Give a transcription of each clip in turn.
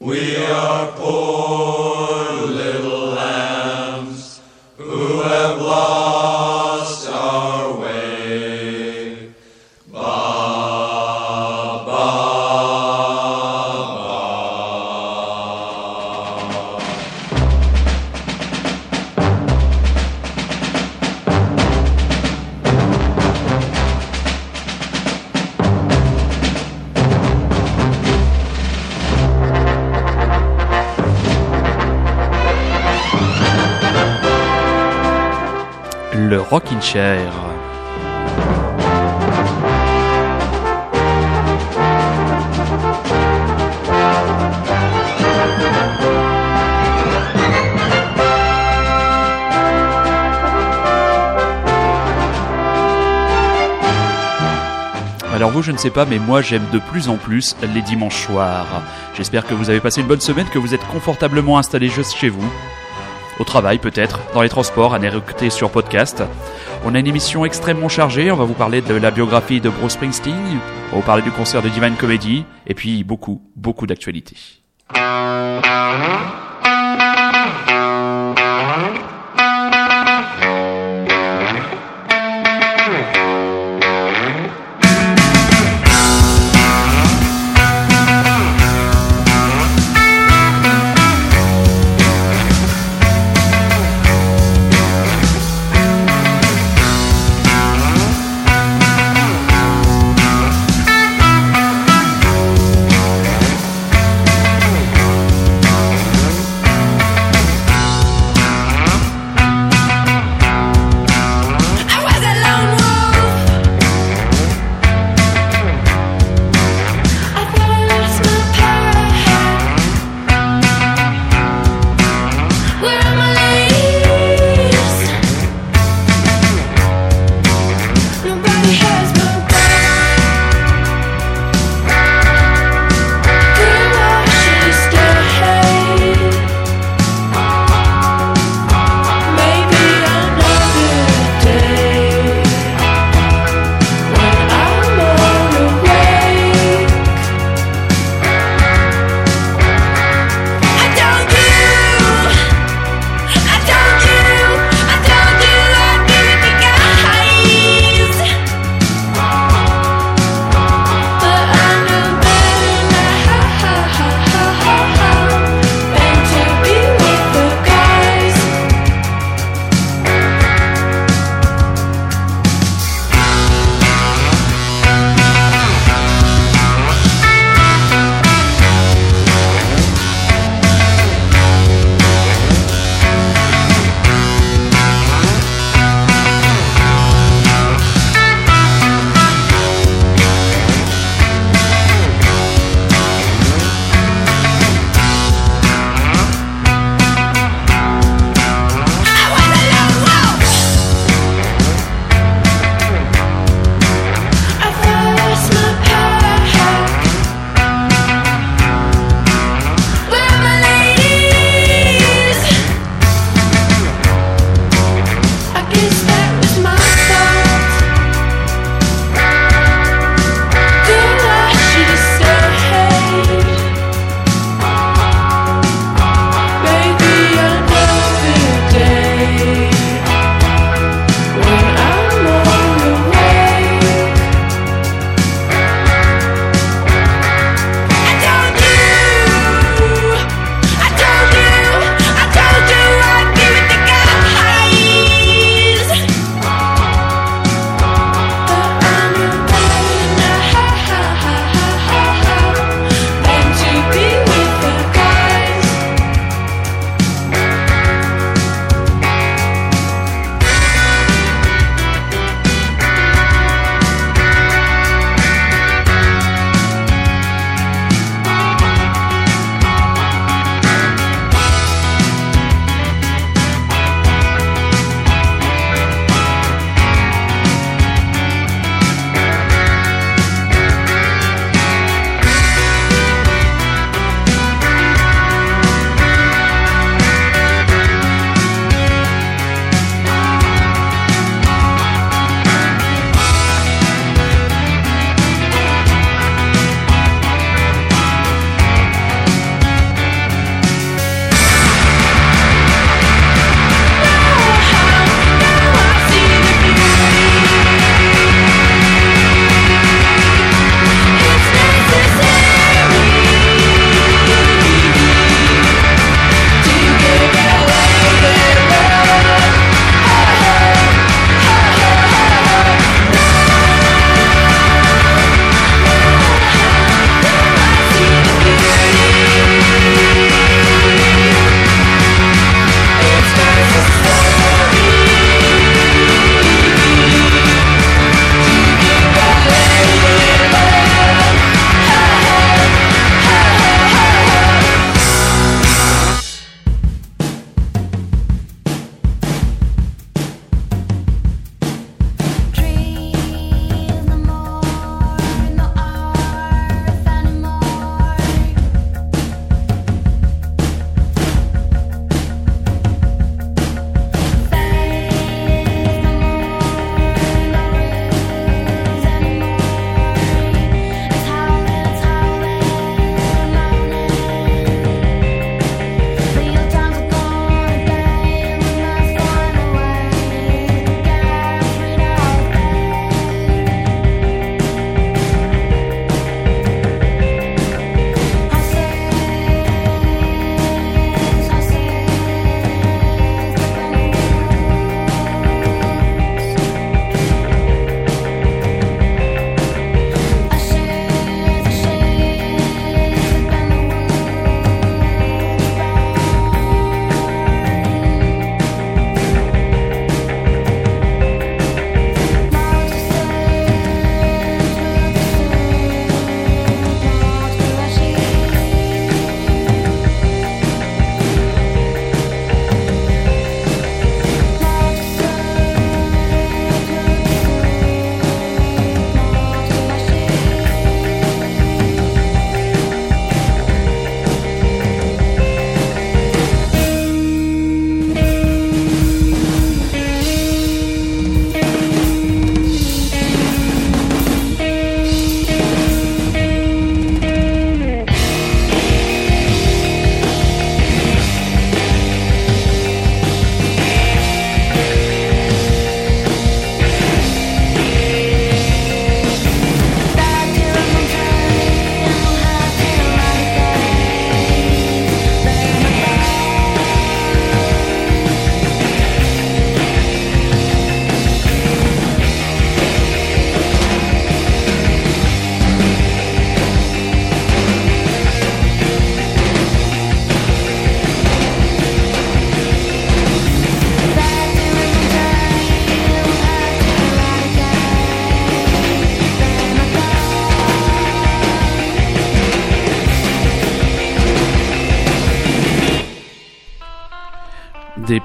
le Alors vous, je ne sais pas, mais moi j'aime de plus en plus les dimanches soirs. J'espère que vous avez passé une bonne semaine, que vous êtes confortablement installés juste chez vous. Au travail peut-être, dans les transports, à écouter sur podcast. On a une émission extrêmement chargée, on va vous parler de la biographie de Bruce Springsteen, on va vous parler du concert de Divine Comedy, et puis beaucoup, beaucoup d'actualités.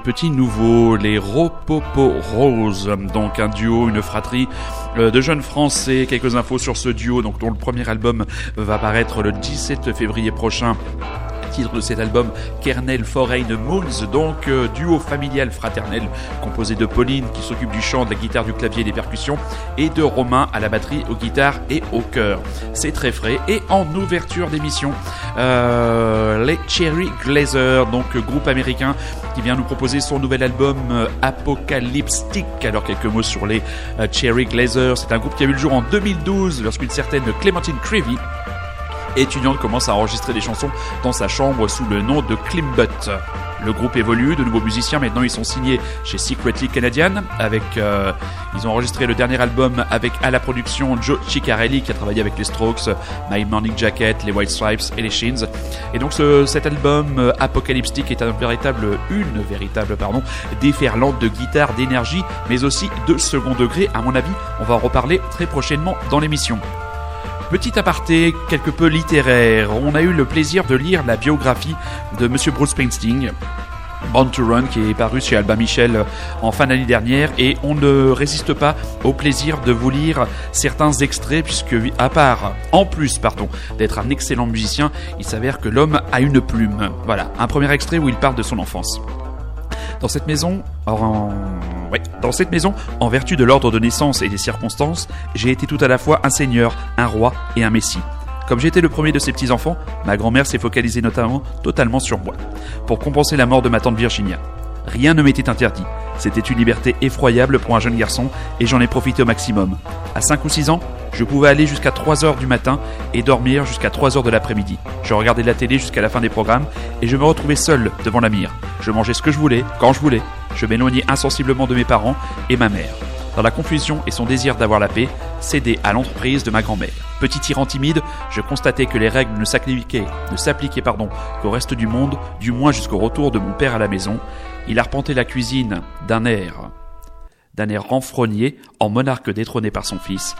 Petits nouveaux, les Ropopo Rose, donc un duo, une fratrie euh, de jeunes Français. Quelques infos sur ce duo, donc dont le premier album va paraître le 17 février prochain titre de cet album, Kernel Foreign Moons, donc euh, duo familial fraternel composé de Pauline qui s'occupe du chant, de la guitare, du clavier et des percussions, et de Romain à la batterie, aux guitares et au chœur. C'est très frais. Et en ouverture d'émission, euh, les Cherry Glazers, donc groupe américain qui vient nous proposer son nouvel album euh, Apocalyptic. Alors quelques mots sur les Cherry Glazers. C'est un groupe qui a vu le jour en 2012 lorsqu'une certaine Clementine Creevy étudiante commence à enregistrer des chansons dans sa chambre sous le nom de Klimbut. Le groupe évolue, de nouveaux musiciens maintenant ils sont signés chez Secretly Canadian avec euh, ils ont enregistré le dernier album avec à la production Joe Ciccarelli qui a travaillé avec les Strokes, My Morning Jacket, les White Stripes et les Shins. Et donc ce, cet album euh, Apocalyptic est un véritable une véritable pardon déferlante de guitare, d'énergie mais aussi de second degré à mon avis. On va en reparler très prochainement dans l'émission. Petit aparté quelque peu littéraire, on a eu le plaisir de lire la biographie de Monsieur Bruce Springsteen, Born to Run qui est paru chez Alba Michel en fin d'année dernière. Et on ne résiste pas au plaisir de vous lire certains extraits puisque à part en plus pardon d'être un excellent musicien il s'avère que l'homme a une plume. Voilà un premier extrait où il parle de son enfance. Dans cette maison, en... dans cette maison, en vertu de l'ordre de naissance et des circonstances, j'ai été tout à la fois un seigneur, un roi et un messie. Comme j'étais le premier de ses petits-enfants, ma grand-mère s'est focalisée notamment totalement sur moi, pour compenser la mort de ma tante Virginia. Rien ne m'était interdit. C'était une liberté effroyable pour un jeune garçon et j'en ai profité au maximum. À 5 ou 6 ans, je pouvais aller jusqu'à 3 heures du matin et dormir jusqu'à 3 heures de l'après-midi. Je regardais la télé jusqu'à la fin des programmes et je me retrouvais seul devant la mire. Je mangeais ce que je voulais, quand je voulais. Je m'éloignais insensiblement de mes parents et ma mère. Dans la confusion et son désir d'avoir la paix, cédé à l'entreprise de ma grand-mère. Petit tyran timide, je constatais que les règles ne s'appliquaient, ne s'appliquaient pardon, qu'au reste du monde, du moins jusqu'au retour de mon père à la maison. Il arpentait la cuisine d'un air, d'un air renfrogné, en monarque détrôné par son fils,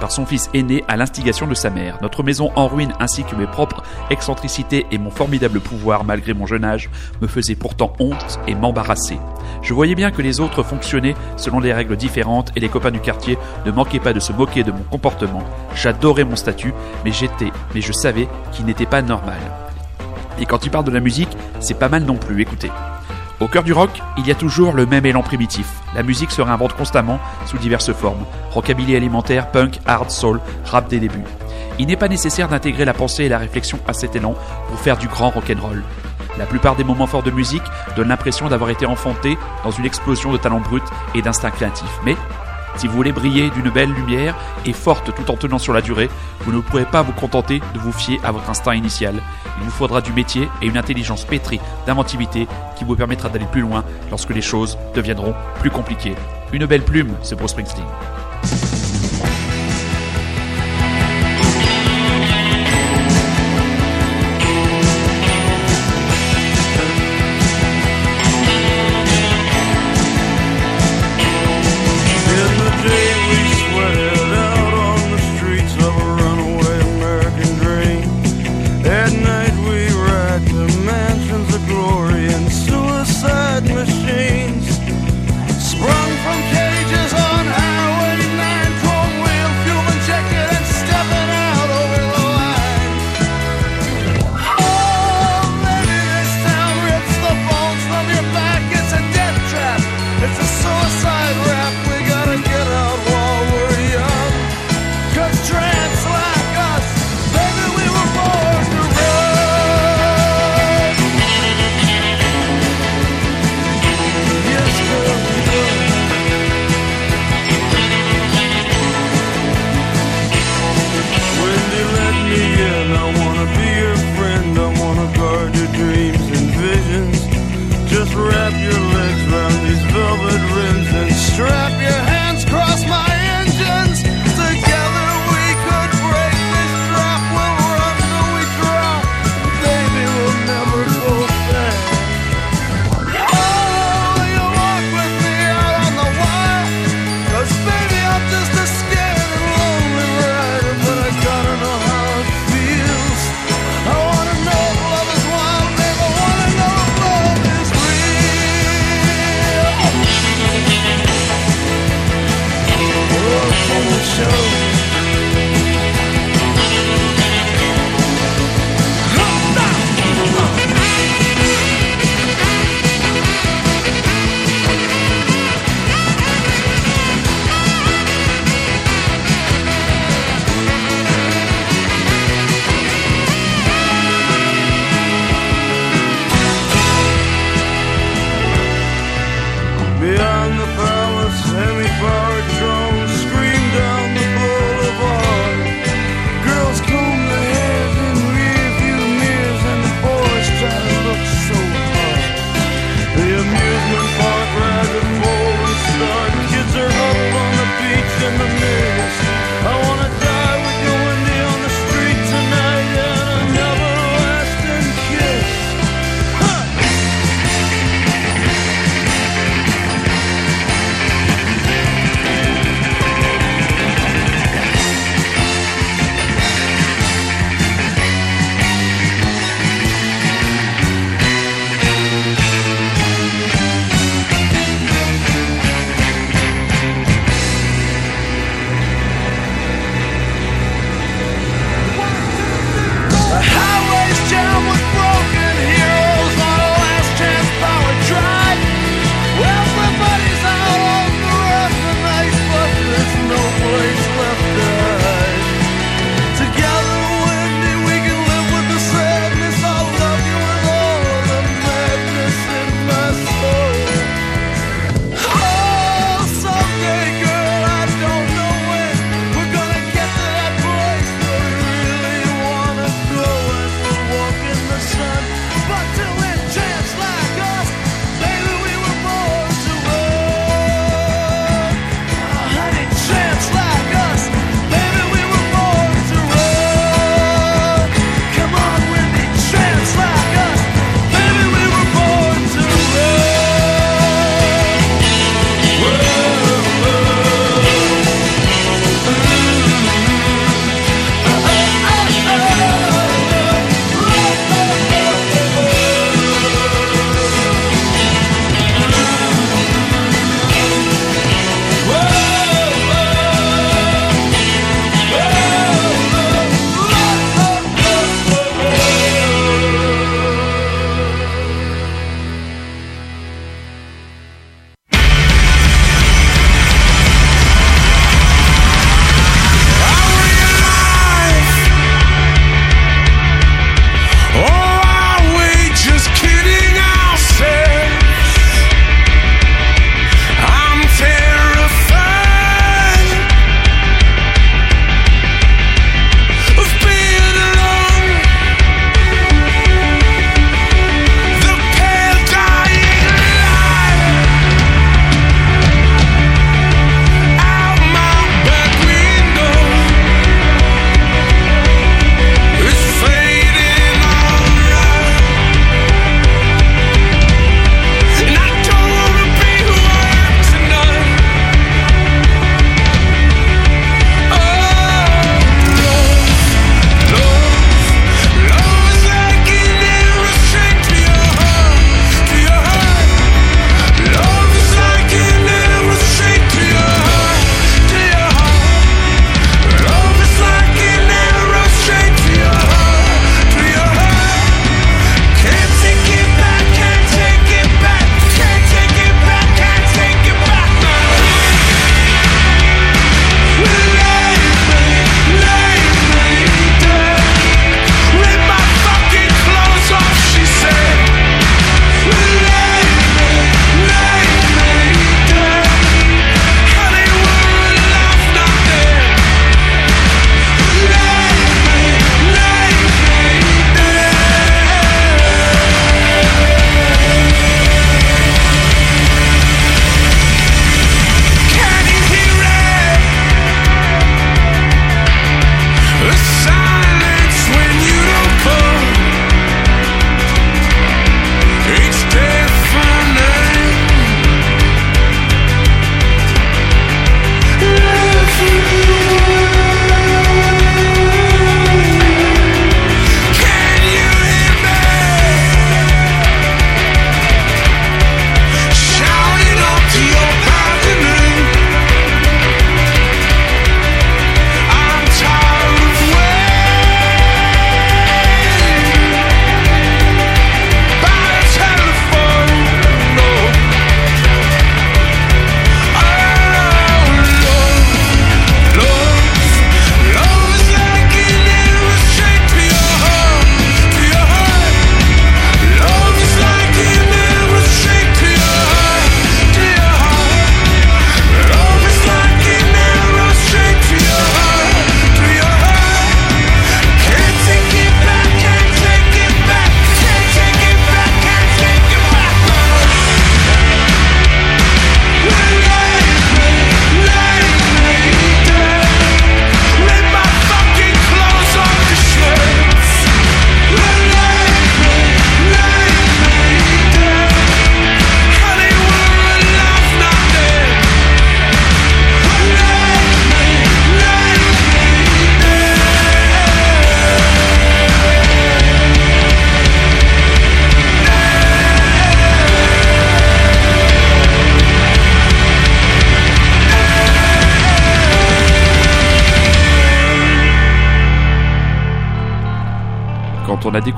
par son fils aîné à l'instigation de sa mère. Notre maison en ruine ainsi que mes propres excentricités et mon formidable pouvoir malgré mon jeune âge me faisaient pourtant honte et m'embarrassaient. Je voyais bien que les autres fonctionnaient selon des règles différentes et les copains du quartier ne manquaient pas de se moquer de mon comportement. J'adorais mon statut, mais j'étais, mais je savais qu'il n'était pas normal. Et quand tu parles de la musique, c'est pas mal non plus, écoutez. Au cœur du rock, il y a toujours le même élan primitif. La musique se réinvente constamment sous diverses formes. Rockabilly alimentaire, punk, hard, soul, rap des débuts. Il n'est pas nécessaire d'intégrer la pensée et la réflexion à cet élan pour faire du grand rock'n'roll. La plupart des moments forts de musique donnent l'impression d'avoir été enfantés dans une explosion de talent brut et d'instinct créatif. Mais si vous voulez briller d'une belle lumière et forte tout en tenant sur la durée, vous ne pourrez pas vous contenter de vous fier à votre instinct initial. Il vous faudra du métier et une intelligence pétrie d'inventivité qui vous permettra d'aller plus loin lorsque les choses deviendront plus compliquées. Une belle plume, c'est Bruce Springsteen.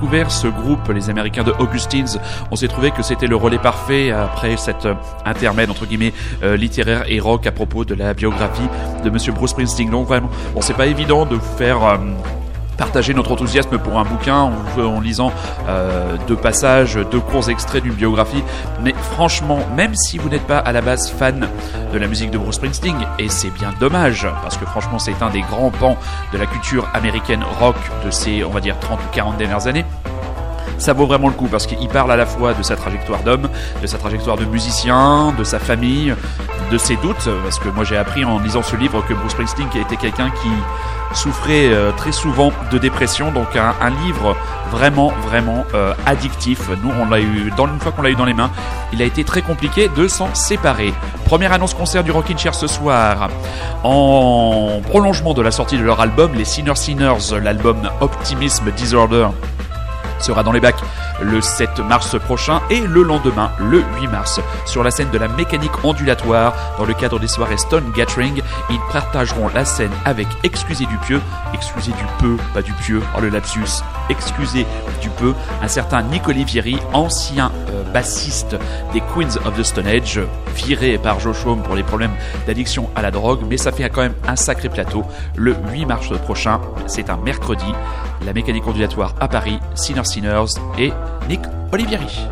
Découvert ce groupe, les Américains de Augustines, on s'est trouvé que c'était le relais parfait après cette intermède entre guillemets euh, littéraire et rock à propos de la biographie de Monsieur Bruce Springsteen. Donc vraiment, bon, c'est pas évident de faire euh, partager notre enthousiasme pour un bouquin en, lisant euh, deux passages, deux courts extraits d'une biographie. Mais franchement, même si vous n'êtes pas à la base fan de la musique de Bruce Springsteen, et c'est bien dommage, parce que franchement c'est un des grands pans de la culture américaine rock de ces, on va dire, 30 ou 40 dernières années, ça vaut vraiment le coup parce qu'il parle à la fois de sa trajectoire d'homme, de sa trajectoire de musicien, de sa famille, de ses doutes, parce que moi j'ai appris en lisant ce livre que Bruce Springsteen était quelqu'un qui souffrait euh, très souvent de dépression, donc un, livre vraiment vraiment euh, addictif. Nous on l'a eu dans une fois qu'on l'a eu dans les mains, il a été très compliqué de s'en séparer. Première annonce concert du Rockin' Chair ce soir, en prolongement de la sortie de leur album, les Sinner Sinners, l'album Optimism Disorder sera dans les bacs le 7 mars prochain et le lendemain, le 8 mars, sur la scène de la mécanique ondulatoire dans le cadre des soirées Stone Gathering. Ils partageront la scène avec Excusez du Pieux, Excusez du peu, pas du Pieux, oh le lapsus, Excusez du peu, un certain Nick Olivieri, ancien euh, bassiste des Queens of the Stone Age, viré par Joe pour les problèmes d'addiction à la drogue, mais ça fait quand même un sacré plateau. Le 8 mars prochain, c'est un mercredi, la mécanique ondulatoire à Paris, Sinner Sinners et Nick Olivieri.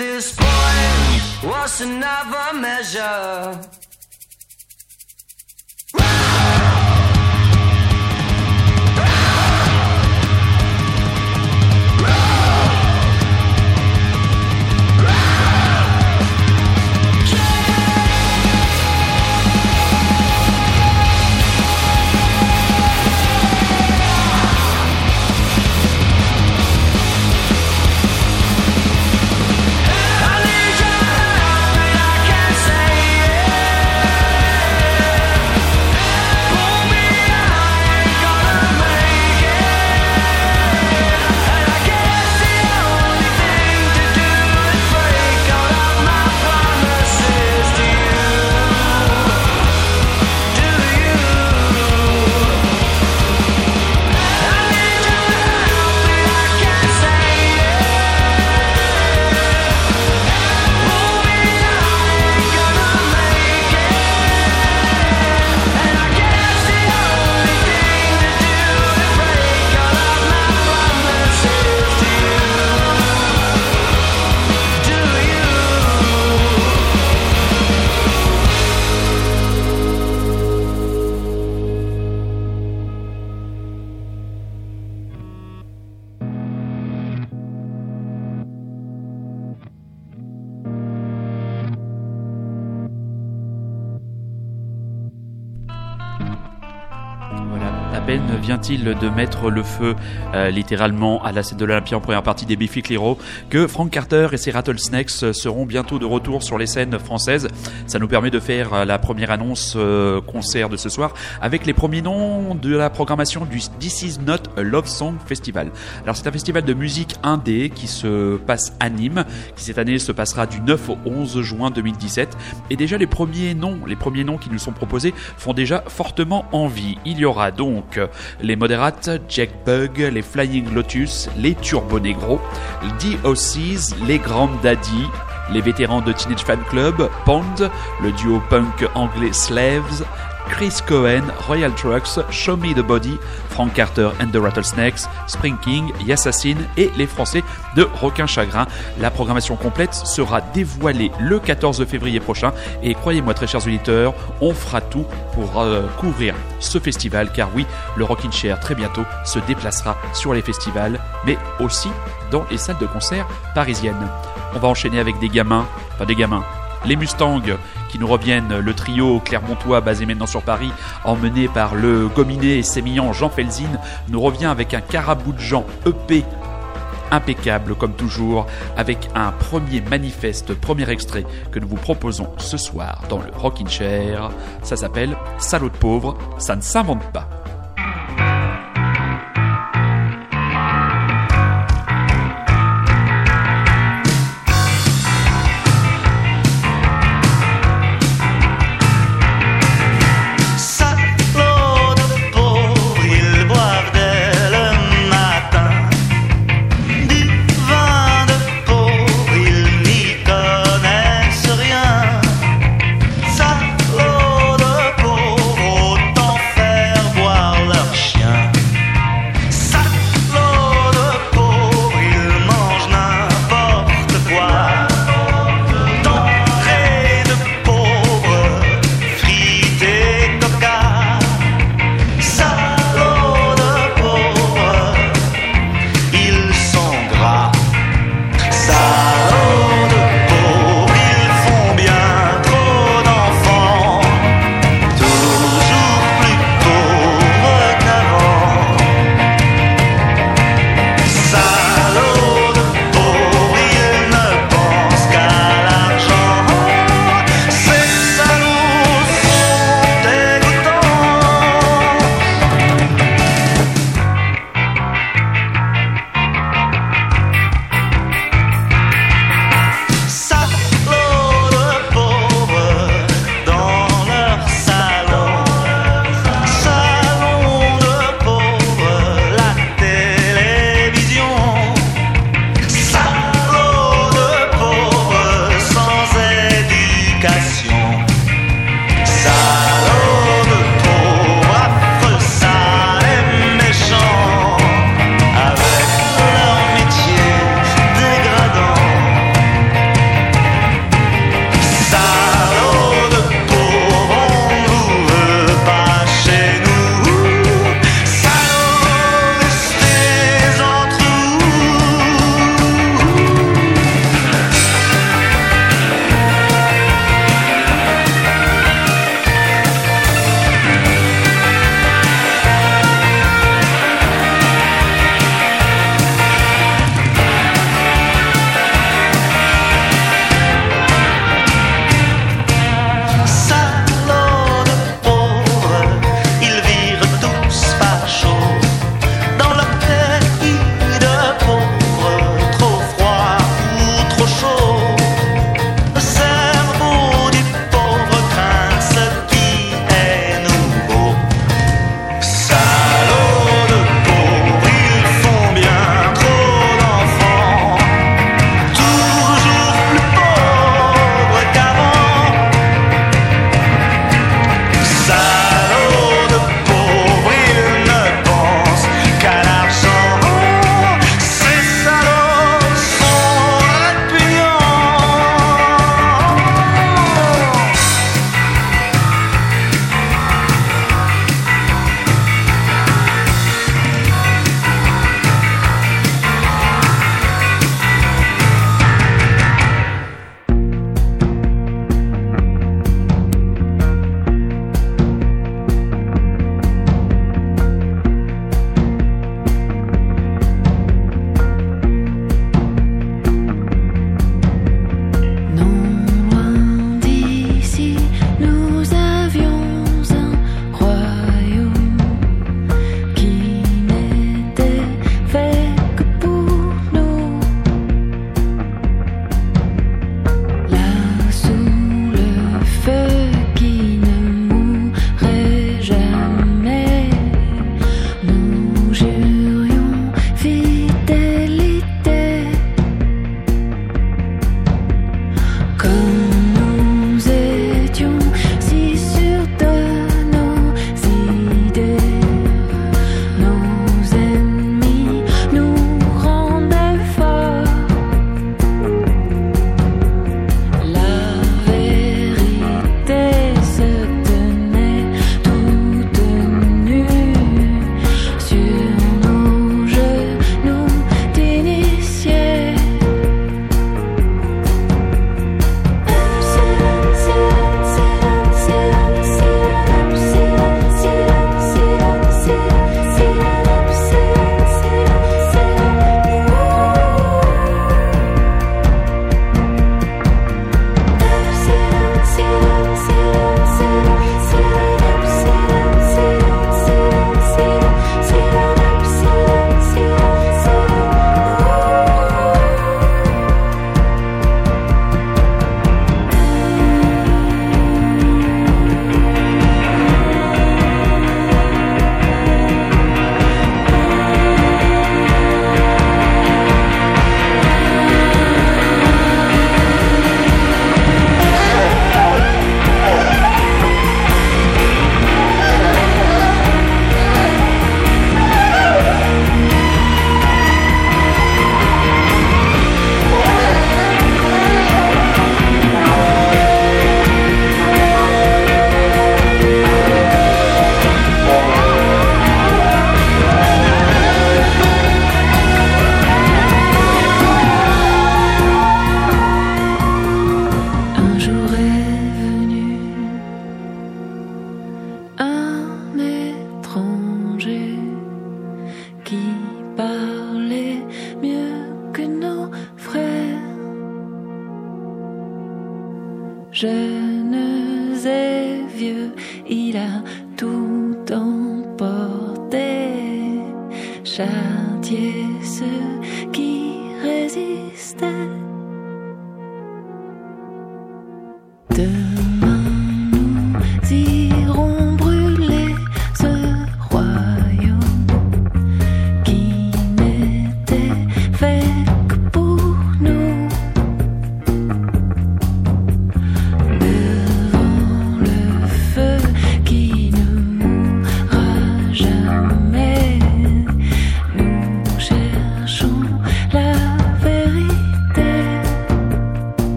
This point, what's another measure? Vient-il de mettre le feu euh, littéralement à la scène de l'Olympia en première partie des Biffy Clyro que Frank Carter et ses Rattlesnakes seront bientôt de retour sur les scènes françaises. Ça nous permet de faire euh, la première annonce euh, concert de ce soir avec les premiers noms de la programmation du This Is Not Love Song Festival. Alors c'est un festival de musique indé qui se passe à Nîmes, qui cette année se passera du 9 au 11 juin 2017 et déjà les premiers noms, les premiers noms qui nous sont proposés font déjà fortement envie. Il y aura donc les modérates, Jack Bug, les Flying Lotus, les Turbo Negro, DOCs, les Grand Daddy, les vétérans de Teenage Fan Club, Pond, le duo punk anglais Slaves, Chris Cohen, Royal Trucks, Show Me the Body, Frank Carter and the Rattlesnakes, Spring King, Yassassin et les Français de Requin Chagrin. La programmation complète sera dévoilée le 14 février prochain et croyez-moi très chers auditeurs, on fera tout pour euh, couvrir ce festival car oui, le Rockin' Chair très bientôt se déplacera sur les festivals mais aussi dans les salles de concert parisiennes. On va enchaîner avec des gamins, pas des gamins, les Mustangs qui nous reviennent, le trio clermontois basé maintenant sur Paris, emmené par le gominé et sémillant Jean Felzin, nous revient avec un carabou de Jean EP impeccable comme toujours, avec un premier manifeste, premier extrait que nous vous proposons ce soir dans le Rockin' Chair. Ça s'appelle Salaud de pauvre, ça ne s'invente pas.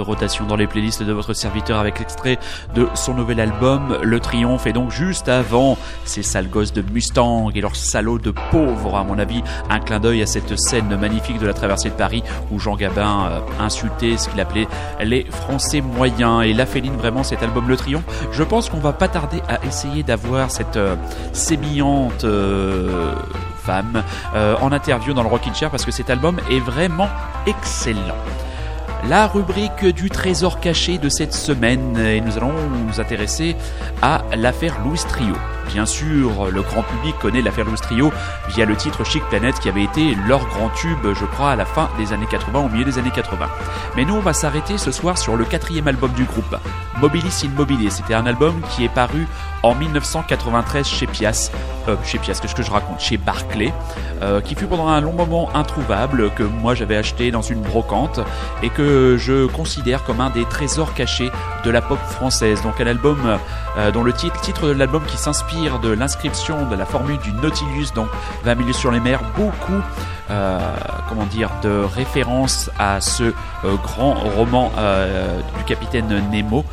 Rotation dans les playlists de votre serviteur avec l'extrait de son nouvel album Le Triomphe. Et donc juste avant ces sales gosses de Mustang et leurs salauds de pauvres à mon avis un clin d'œil à cette scène magnifique de la traversée de Paris où Jean Gabin euh, insultait ce qu'il appelait les Français moyens. Et La Féline vraiment cet album Le Triomphe je pense qu'on va pas tarder à essayer d'avoir cette euh, sémillante euh, femme en interview dans le Rockin' Chair parce que cet album est vraiment excellent la rubrique du trésor caché de cette semaine et nous allons nous intéresser à l'affaire Louis Trio. Bien sûr, le grand public connaît l'affaire Louis Trio via le titre Chic Planet qui avait été leur grand tube, je crois, à la fin des années 80, au milieu des années 80. Mais nous, on va s'arrêter ce soir sur le quatrième album du groupe, Mobilis Immobilier. C'était un album qui est paru en 1993 chez Pias, euh, chez Pias, qu'est-ce que je raconte, chez Barclay, euh, qui fut pendant un long moment introuvable, que moi j'avais acheté dans une brocante et que je considère comme un des trésors cachés de la pop française. Donc un album euh, dont le titre, de l'album qui s'inspire de l'inscription de la formule du Nautilus, donc 20 milieux sur les mers, beaucoup, euh, comment dire, de références à ce euh, grand roman du capitaine Nemo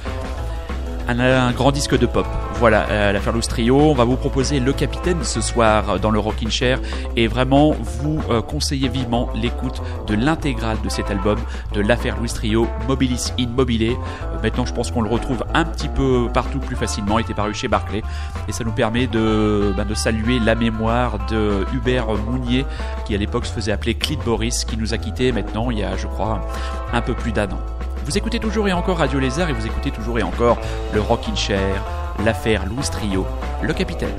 un, grand disque de pop. Voilà, euh, l'affaire Louis Trio. On va vous proposer Le Capitaine ce soir dans le Rockin' Chair et vraiment vous euh, conseiller vivement l'écoute de l'intégrale de cet album de l'affaire Louis Trio, Mobilis in Mobile. Euh, maintenant, je pense qu'on le retrouve un petit peu partout plus facilement. Il était paru chez Barclay et ça nous permet de, ben, de saluer la mémoire de Hubert Mounier qui à l'époque se faisait appeler Clyde Boris qui nous a quittés maintenant il y a, je crois, un peu plus d'un an. Vous écoutez toujours et encore Radio Lézard et vous écoutez toujours et encore le Rockin' Chair, l'affaire Louis Trio, le capitaine.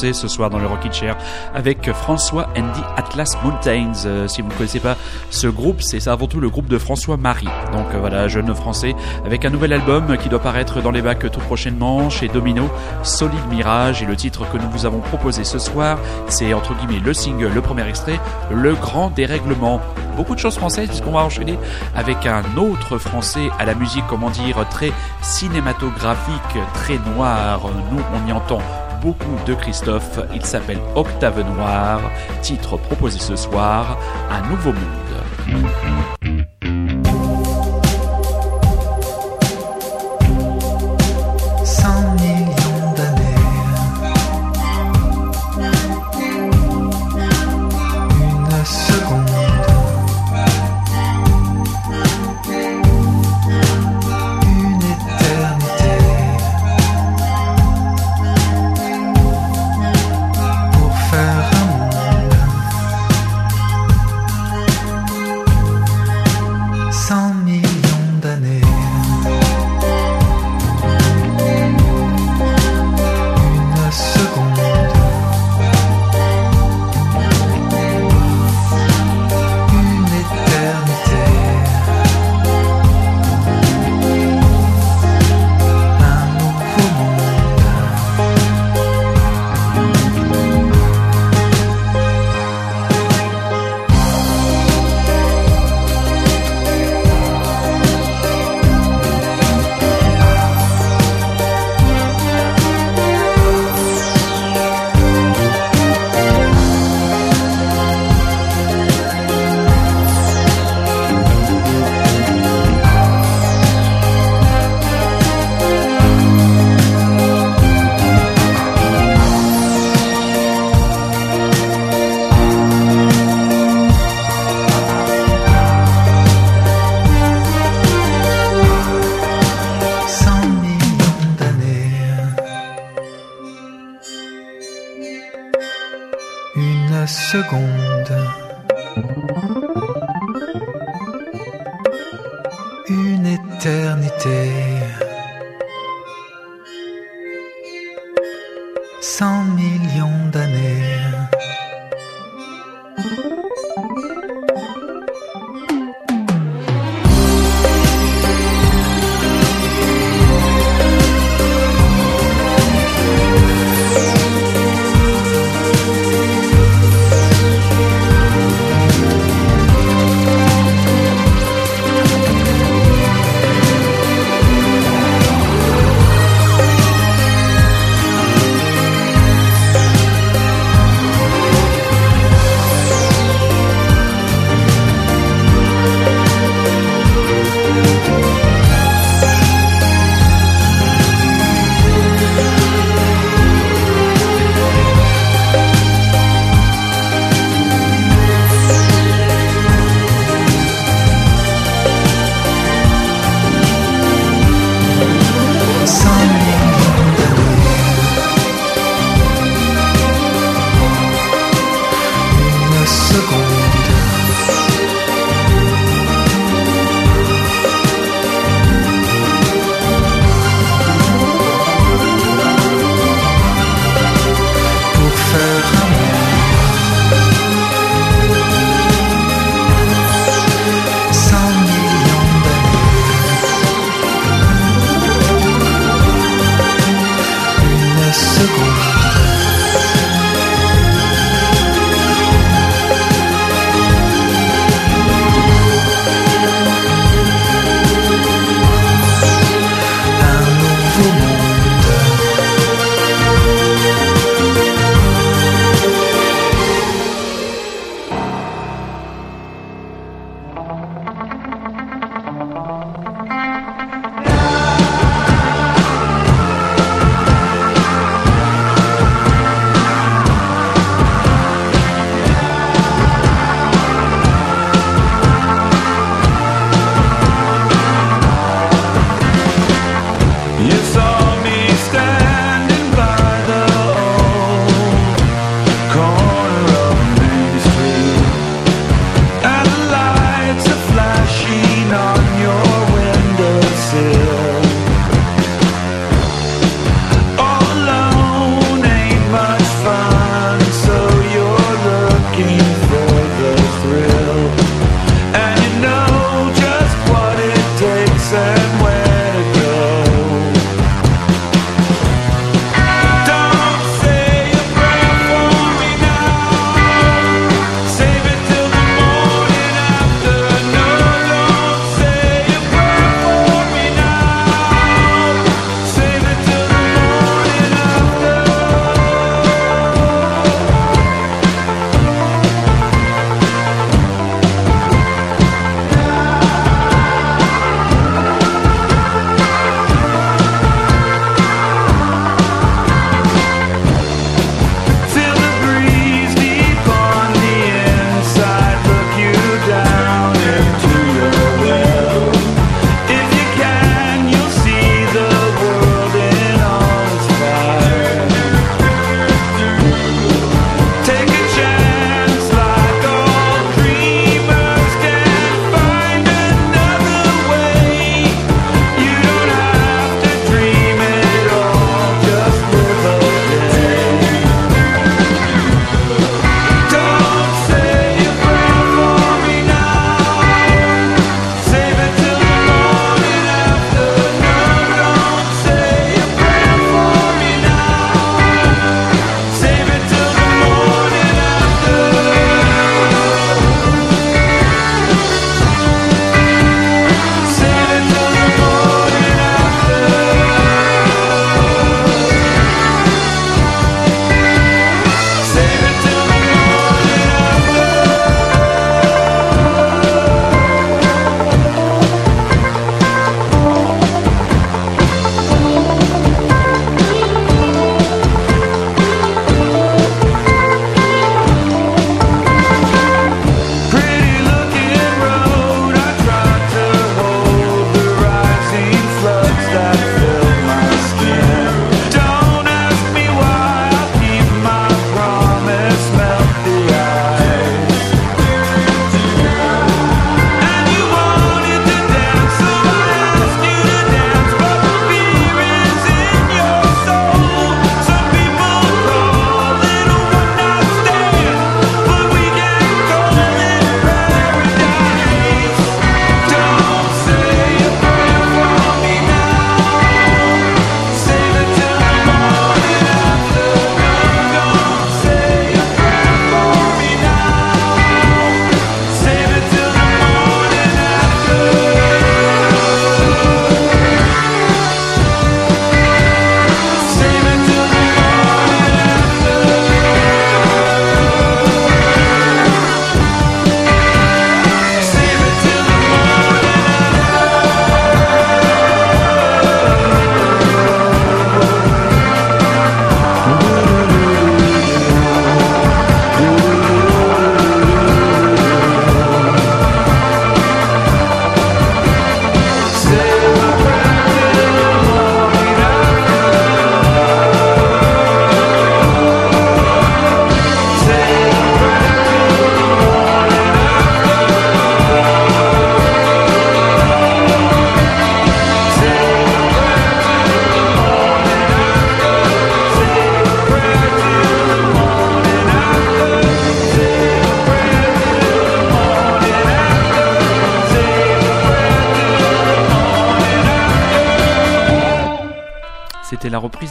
Ce soir dans le Rocky Chair avec François Andy Atlas Mountains. Euh, si vous ne connaissez pas ce groupe, c'est avant tout le groupe de François Marie. Donc euh, voilà, jeune français avec un nouvel album qui doit paraître dans les bacs tout prochainement chez Domino, Solide Mirage. Et le titre que nous vous avons proposé ce soir, c'est entre guillemets le single, le premier extrait, Le Grand Dérèglement. Beaucoup de choses françaises puisqu'on va enchaîner avec un autre français à la musique, comment dire, très cinématographique, très noir. Nous, on y entend beaucoup de Christophe. Il s'appelle Octave Noir. Titre proposé ce soir, Un nouveau monde.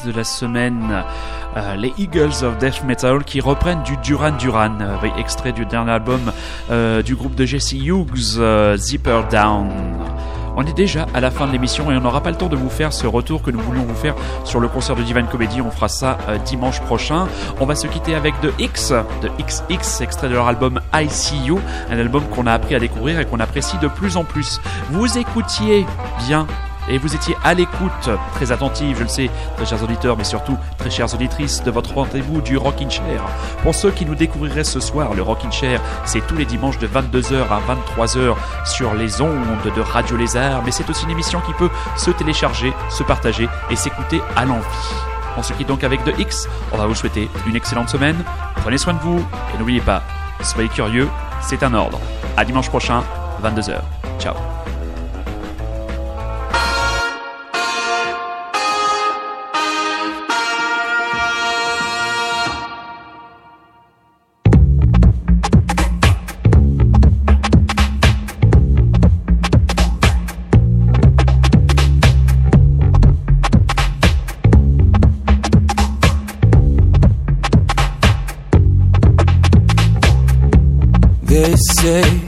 De la semaine. Euh, les Eagles of Death Metal qui reprennent du Duran Duran, euh, extrait du dernier album euh, du groupe de Jesse Hughes, Zipper Down. On est déjà à la fin de l'émission et on n'aura pas le temps de vous faire ce retour que nous voulions vous faire sur le concert de Divine Comedy. On fera ça dimanche prochain. On va se quitter avec The X, de XX, extrait de leur album I See You, un album qu'on a appris à découvrir et qu'on apprécie de plus en plus. Vous écoutiez bien et vous étiez à l'écoute, très attentive, je le sais, très chers auditeurs, mais surtout très chères auditrices, de votre rendez-vous du Rockin' Chair. Pour ceux qui nous découvriraient ce soir, le Rockin' Chair, c'est tous les dimanches de 22h à 23h sur les ondes de Radio Lézard, mais c'est aussi une émission qui peut se télécharger, se partager et s'écouter à l'envie. On se quitte donc avec The X, on va vous souhaiter une excellente semaine, prenez soin de vous, et n'oubliez pas, soyez curieux, c'est un ordre. À dimanche prochain, 22h. Ciao. day